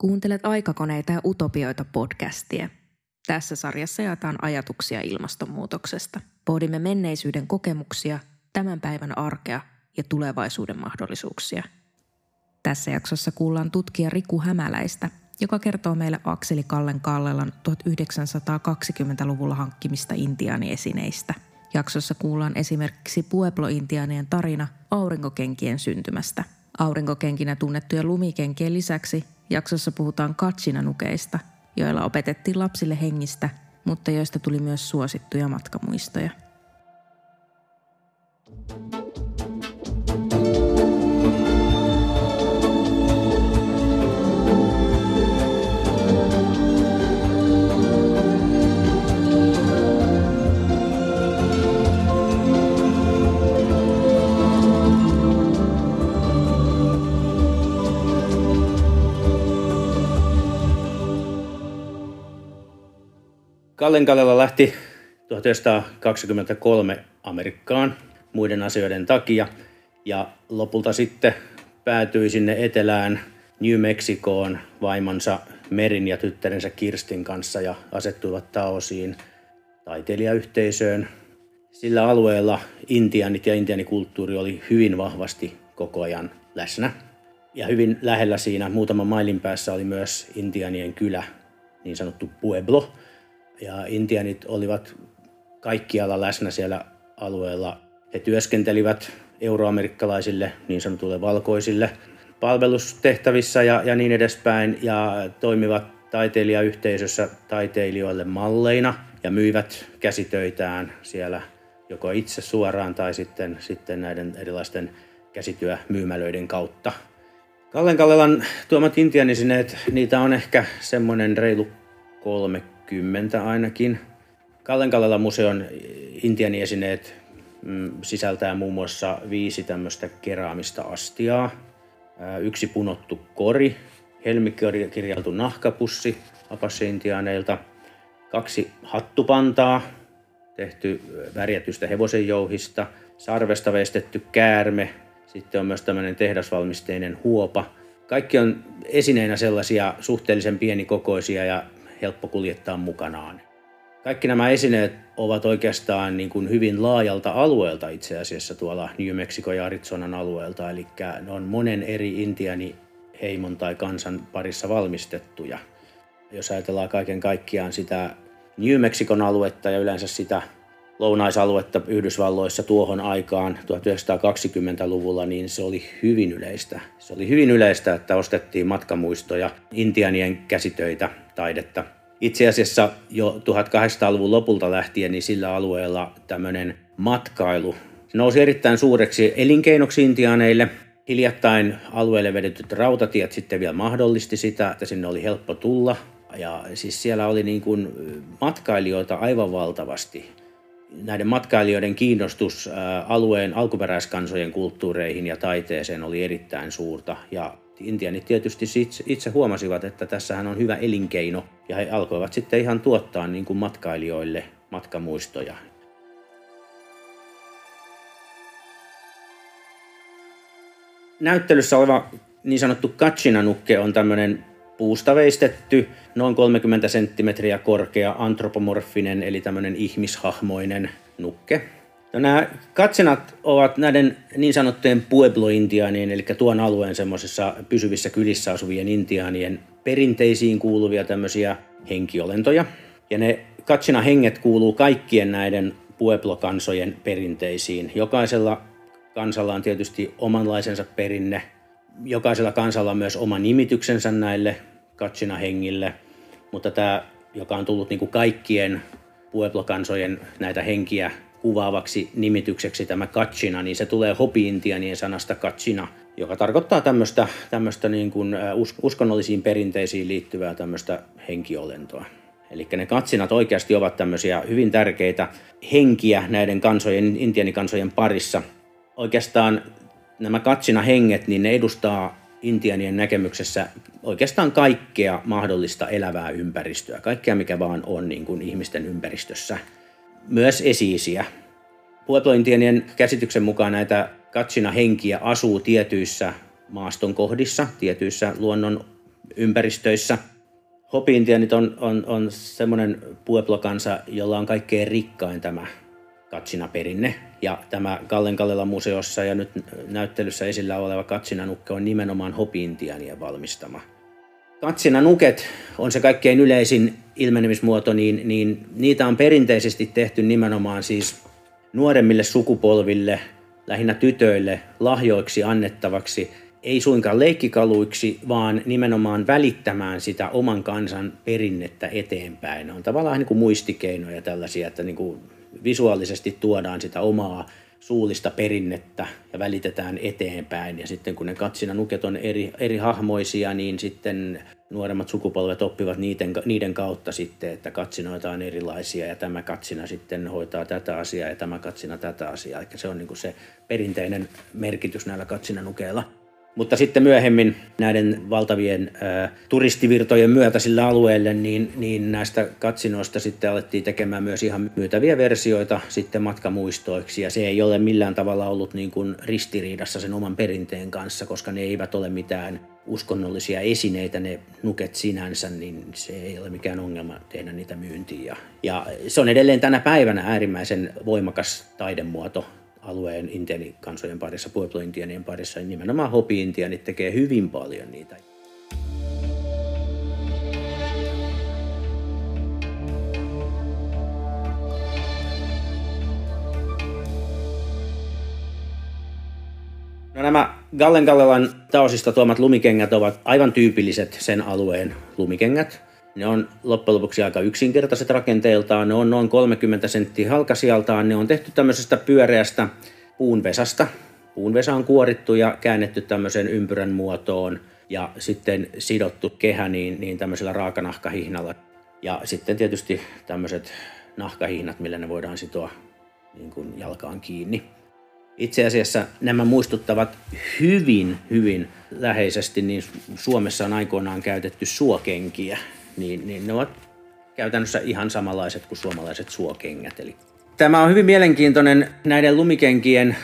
Kuuntelet aikakoneita ja utopioita podcastia. Tässä sarjassa jaetaan ajatuksia ilmastonmuutoksesta. Pohdimme menneisyyden kokemuksia, tämän päivän arkea ja tulevaisuuden mahdollisuuksia. Tässä jaksossa kuullaan tutkija Riku Hämäläistä, joka kertoo meille Akseli Kallen Kallelan 1920-luvulla hankkimista intiaaniesineistä. Jaksossa kuullaan esimerkiksi Pueblo-intiaanien tarina aurinkokenkien syntymästä. Aurinkokenkinä tunnettujen lumikenkien lisäksi Jaksossa puhutaan katsinanukeista, joilla opetettiin lapsille hengistä, mutta joista tuli myös suosittuja matkamuistoja. Kallen Kallela lähti 1923 Amerikkaan muiden asioiden takia ja lopulta sitten päätyi sinne etelään New Mexicoon vaimonsa Merin ja tyttärensä Kirstin kanssa ja asettuivat Taosiin taiteilijayhteisöön. Sillä alueella intianit ja intianikulttuuri oli hyvin vahvasti koko ajan läsnä. Ja hyvin lähellä siinä muutaman mailin päässä oli myös intianien kylä, niin sanottu Pueblo – ja intianit olivat kaikkialla läsnä siellä alueella. He työskentelivät euroamerikkalaisille, niin sanotuille valkoisille, palvelustehtävissä ja, ja niin edespäin, ja toimivat taiteilijayhteisössä taiteilijoille malleina ja myivät käsitöitään siellä joko itse suoraan tai sitten, sitten näiden erilaisten käsityömyymälöiden kautta. Kallen Kallelan tuomat intianisineet, niitä on ehkä semmoinen reilu kolme kymmentä ainakin. Kallenkallela museon intianiesineet mm, sisältää muun muassa viisi tämmöistä keraamista astiaa, yksi punottu kori, helmikirjaltu nahkapussi apasse-intiaaneilta, kaksi hattupantaa, tehty värjätystä hevosen jouhista, sarvesta veistetty käärme, sitten on myös tämmöinen tehdasvalmisteinen huopa. Kaikki on esineinä sellaisia suhteellisen pienikokoisia ja helppo kuljettaa mukanaan. Kaikki nämä esineet ovat oikeastaan niin kuin hyvin laajalta alueelta itse asiassa tuolla New Mexico ja Arizonan alueelta, eli ne on monen eri intiani heimon tai kansan parissa valmistettuja. Jos ajatellaan kaiken kaikkiaan sitä New Mexicon aluetta ja yleensä sitä lounaisaluetta Yhdysvalloissa tuohon aikaan 1920-luvulla, niin se oli hyvin yleistä. Se oli hyvin yleistä, että ostettiin matkamuistoja, intianien käsitöitä, taidetta. Itse asiassa jo 1800-luvun lopulta lähtien niin sillä alueella tämmöinen matkailu se nousi erittäin suureksi elinkeinoksi intiaaneille. Hiljattain alueelle vedetyt rautatiet sitten vielä mahdollisti sitä, että sinne oli helppo tulla. Ja siis siellä oli niin kuin matkailijoita aivan valtavasti näiden matkailijoiden kiinnostus alueen alkuperäiskansojen kulttuureihin ja taiteeseen oli erittäin suurta. Ja intianit tietysti itse huomasivat, että tässähän on hyvä elinkeino ja he alkoivat sitten ihan tuottaa niin kuin matkailijoille matkamuistoja. Näyttelyssä oleva niin sanottu Kachina-nukke on tämmöinen puusta veistetty, noin 30 senttimetriä korkea, antropomorfinen eli tämmöinen ihmishahmoinen nukke. No nämä katsenat ovat näiden niin sanottujen Pueblo-intiaanien, eli tuon alueen semmoisissa pysyvissä kylissä asuvien intiaanien perinteisiin kuuluvia tämmöisiä henkiolentoja. Ja ne katsina henget kuuluu kaikkien näiden Pueblo-kansojen perinteisiin. Jokaisella kansalla on tietysti omanlaisensa perinne. Jokaisella kansalla on myös oma nimityksensä näille Katsina-hengille, mutta tämä, joka on tullut niin kuin kaikkien Pueblo-kansojen näitä henkiä kuvaavaksi nimitykseksi tämä Kachina, niin se tulee hopi-intianien sanasta Kachina, joka tarkoittaa tämmöistä, tämmöistä niin kuin uskonnollisiin perinteisiin liittyvää tämmöistä henkiolentoa. Eli ne katsinat oikeasti ovat tämmöisiä hyvin tärkeitä henkiä näiden kansojen, intianikansojen parissa. Oikeastaan nämä katsina henget, niin ne edustaa intianien näkemyksessä oikeastaan kaikkea mahdollista elävää ympäristöä, kaikkea mikä vaan on niin kuin ihmisten ympäristössä. Myös esiisiä. Pueblo-intianien käsityksen mukaan näitä katsina henkiä asuu tietyissä maaston kohdissa, tietyissä luonnon ympäristöissä. Hopi-intianit on, on, on semmoinen pueblo-kansa, jolla on kaikkein rikkain tämä katsinaperinne. Ja tämä Kallen Kallela museossa ja nyt näyttelyssä esillä oleva katsinanukke on nimenomaan hopi-intianien valmistama. Katsinanuket on se kaikkein yleisin ilmenemismuoto, niin, niin niitä on perinteisesti tehty nimenomaan siis nuoremmille sukupolville, lähinnä tytöille, lahjoiksi annettavaksi, ei suinkaan leikkikaluiksi, vaan nimenomaan välittämään sitä oman kansan perinnettä eteenpäin. On tavallaan niin kuin muistikeinoja tällaisia, että niin kuin visuaalisesti tuodaan sitä omaa suullista perinnettä ja välitetään eteenpäin. Ja sitten kun ne katsinanuket on eri, eri hahmoisia, niin sitten nuoremmat sukupolvet oppivat niiden, niiden kautta sitten, että katsinoita on erilaisia ja tämä katsina sitten hoitaa tätä asiaa ja tämä katsina tätä asiaa. Eli se on niin kuin se perinteinen merkitys näillä katsinanukeilla. Mutta sitten myöhemmin näiden valtavien ä, turistivirtojen myötä sillä alueelle, niin, niin näistä katsinoista sitten alettiin tekemään myös ihan myytäviä versioita sitten matkamuistoiksi. Ja se ei ole millään tavalla ollut niin kuin ristiriidassa sen oman perinteen kanssa, koska ne eivät ole mitään uskonnollisia esineitä, ne nuket sinänsä, niin se ei ole mikään ongelma tehdä niitä myyntiin. Ja, ja se on edelleen tänä päivänä äärimmäisen voimakas taidemuoto alueen intianikansojen parissa, pueblo-intianien parissa, niin nimenomaan hopi-intianit tekee hyvin paljon niitä. No nämä Gallen Gallelan taosista tuomat lumikengät ovat aivan tyypilliset sen alueen lumikengät. Ne on loppujen lopuksi aika yksinkertaiset rakenteeltaan, ne on noin 30 senttiä halkasijaltaan, ne on tehty tämmöisestä pyöreästä puunvesasta. Puunvesa on kuorittu ja käännetty tämmöiseen ympyrän muotoon ja sitten sidottu kehä niin, niin tämmöisellä raakanahkahihnalla. Ja sitten tietysti tämmöiset nahkahihnat, millä ne voidaan sitoa niin kuin jalkaan kiinni. Itse asiassa nämä muistuttavat hyvin, hyvin läheisesti, niin Suomessa on aikoinaan käytetty suokenkiä, niin, niin ne ovat käytännössä ihan samanlaiset kuin suomalaiset suokengät. Eli tämä on hyvin mielenkiintoinen näiden lumikenkien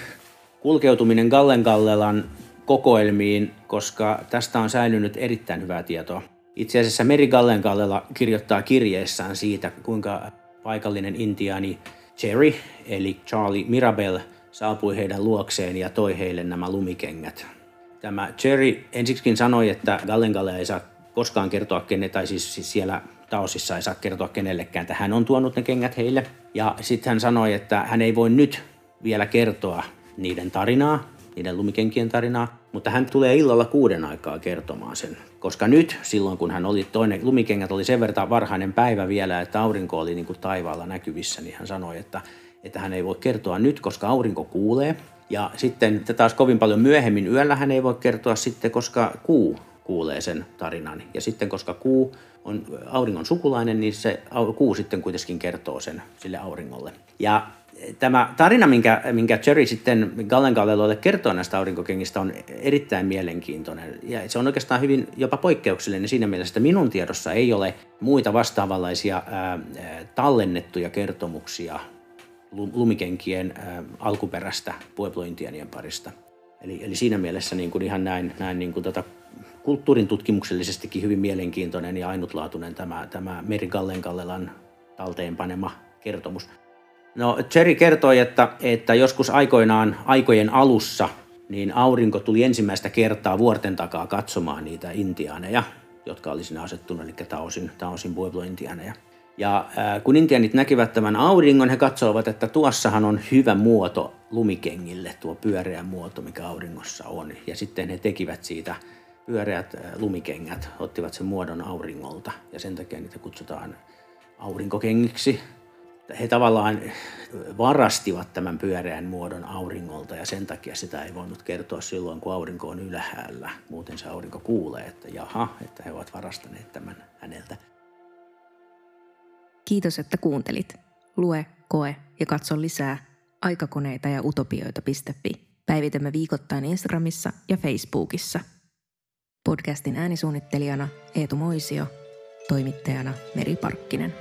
kulkeutuminen Gallengallelan kokoelmiin, koska tästä on säilynyt erittäin hyvää tietoa. Itse asiassa Meri Gallengallela kirjoittaa kirjeessään siitä, kuinka paikallinen intiani Cherry, eli Charlie Mirabel, saapui heidän luokseen ja toi heille nämä lumikengät. Tämä Cherry ensiksikin sanoi, että Gallengalle ei saa koskaan kertoa kenen, tai siis, siis siellä Taosissa ei saa kertoa kenellekään, että hän on tuonut ne kengät heille. Ja sitten hän sanoi, että hän ei voi nyt vielä kertoa niiden tarinaa, niiden lumikenkien tarinaa, mutta hän tulee illalla kuuden aikaa kertomaan sen. Koska nyt, silloin kun hän oli toinen, lumikengät oli sen verran varhainen päivä vielä, että aurinko oli niin kuin taivaalla näkyvissä, niin hän sanoi, että, että hän ei voi kertoa nyt, koska aurinko kuulee. Ja sitten taas kovin paljon myöhemmin yöllä hän ei voi kertoa sitten, koska kuu kuulee sen tarinan. Ja sitten koska kuu on auringon sukulainen, niin se kuu sitten kuitenkin kertoo sen sille auringolle. Ja tämä tarina, minkä, minkä Jerry sitten Gallengalleloille kertoo näistä aurinkokengistä, on erittäin mielenkiintoinen. Ja se on oikeastaan hyvin jopa poikkeuksellinen siinä mielessä, että minun tiedossa ei ole muita vastaavanlaisia ää, tallennettuja kertomuksia lumikenkien ää, alkuperäistä Pueblo-intianien parista. Eli, eli siinä mielessä niin kuin ihan näin, näin niin kuin tota kulttuurin tutkimuksellisestikin hyvin mielenkiintoinen ja ainutlaatuinen tämä, tämä Meri Gallenkallelan talteenpanema kertomus. No, Cherry kertoi, että, että joskus aikoinaan aikojen alussa niin aurinko tuli ensimmäistä kertaa vuorten takaa katsomaan niitä intiaaneja, jotka oli sinne asettunut, eli Taosin, Taosin Pueblo-intiaaneja. Ja äh, kun intianit näkivät tämän auringon, he katsoivat, että tuossahan on hyvä muoto lumikengille, tuo pyöreä muoto, mikä auringossa on. Ja sitten he tekivät siitä pyöreät lumikengät, ottivat sen muodon auringolta ja sen takia niitä kutsutaan aurinkokengiksi. He tavallaan varastivat tämän pyöreän muodon auringolta ja sen takia sitä ei voinut kertoa silloin, kun aurinko on ylhäällä. Muuten se aurinko kuulee, että jaha, että he ovat varastaneet tämän häneltä. Kiitos, että kuuntelit. Lue, koe ja katso lisää aikakoneita ja utopioita.fi. Päivitämme viikoittain Instagramissa ja Facebookissa – Podcastin äänisuunnittelijana Eetu Moisio, toimittajana Meri Parkkinen.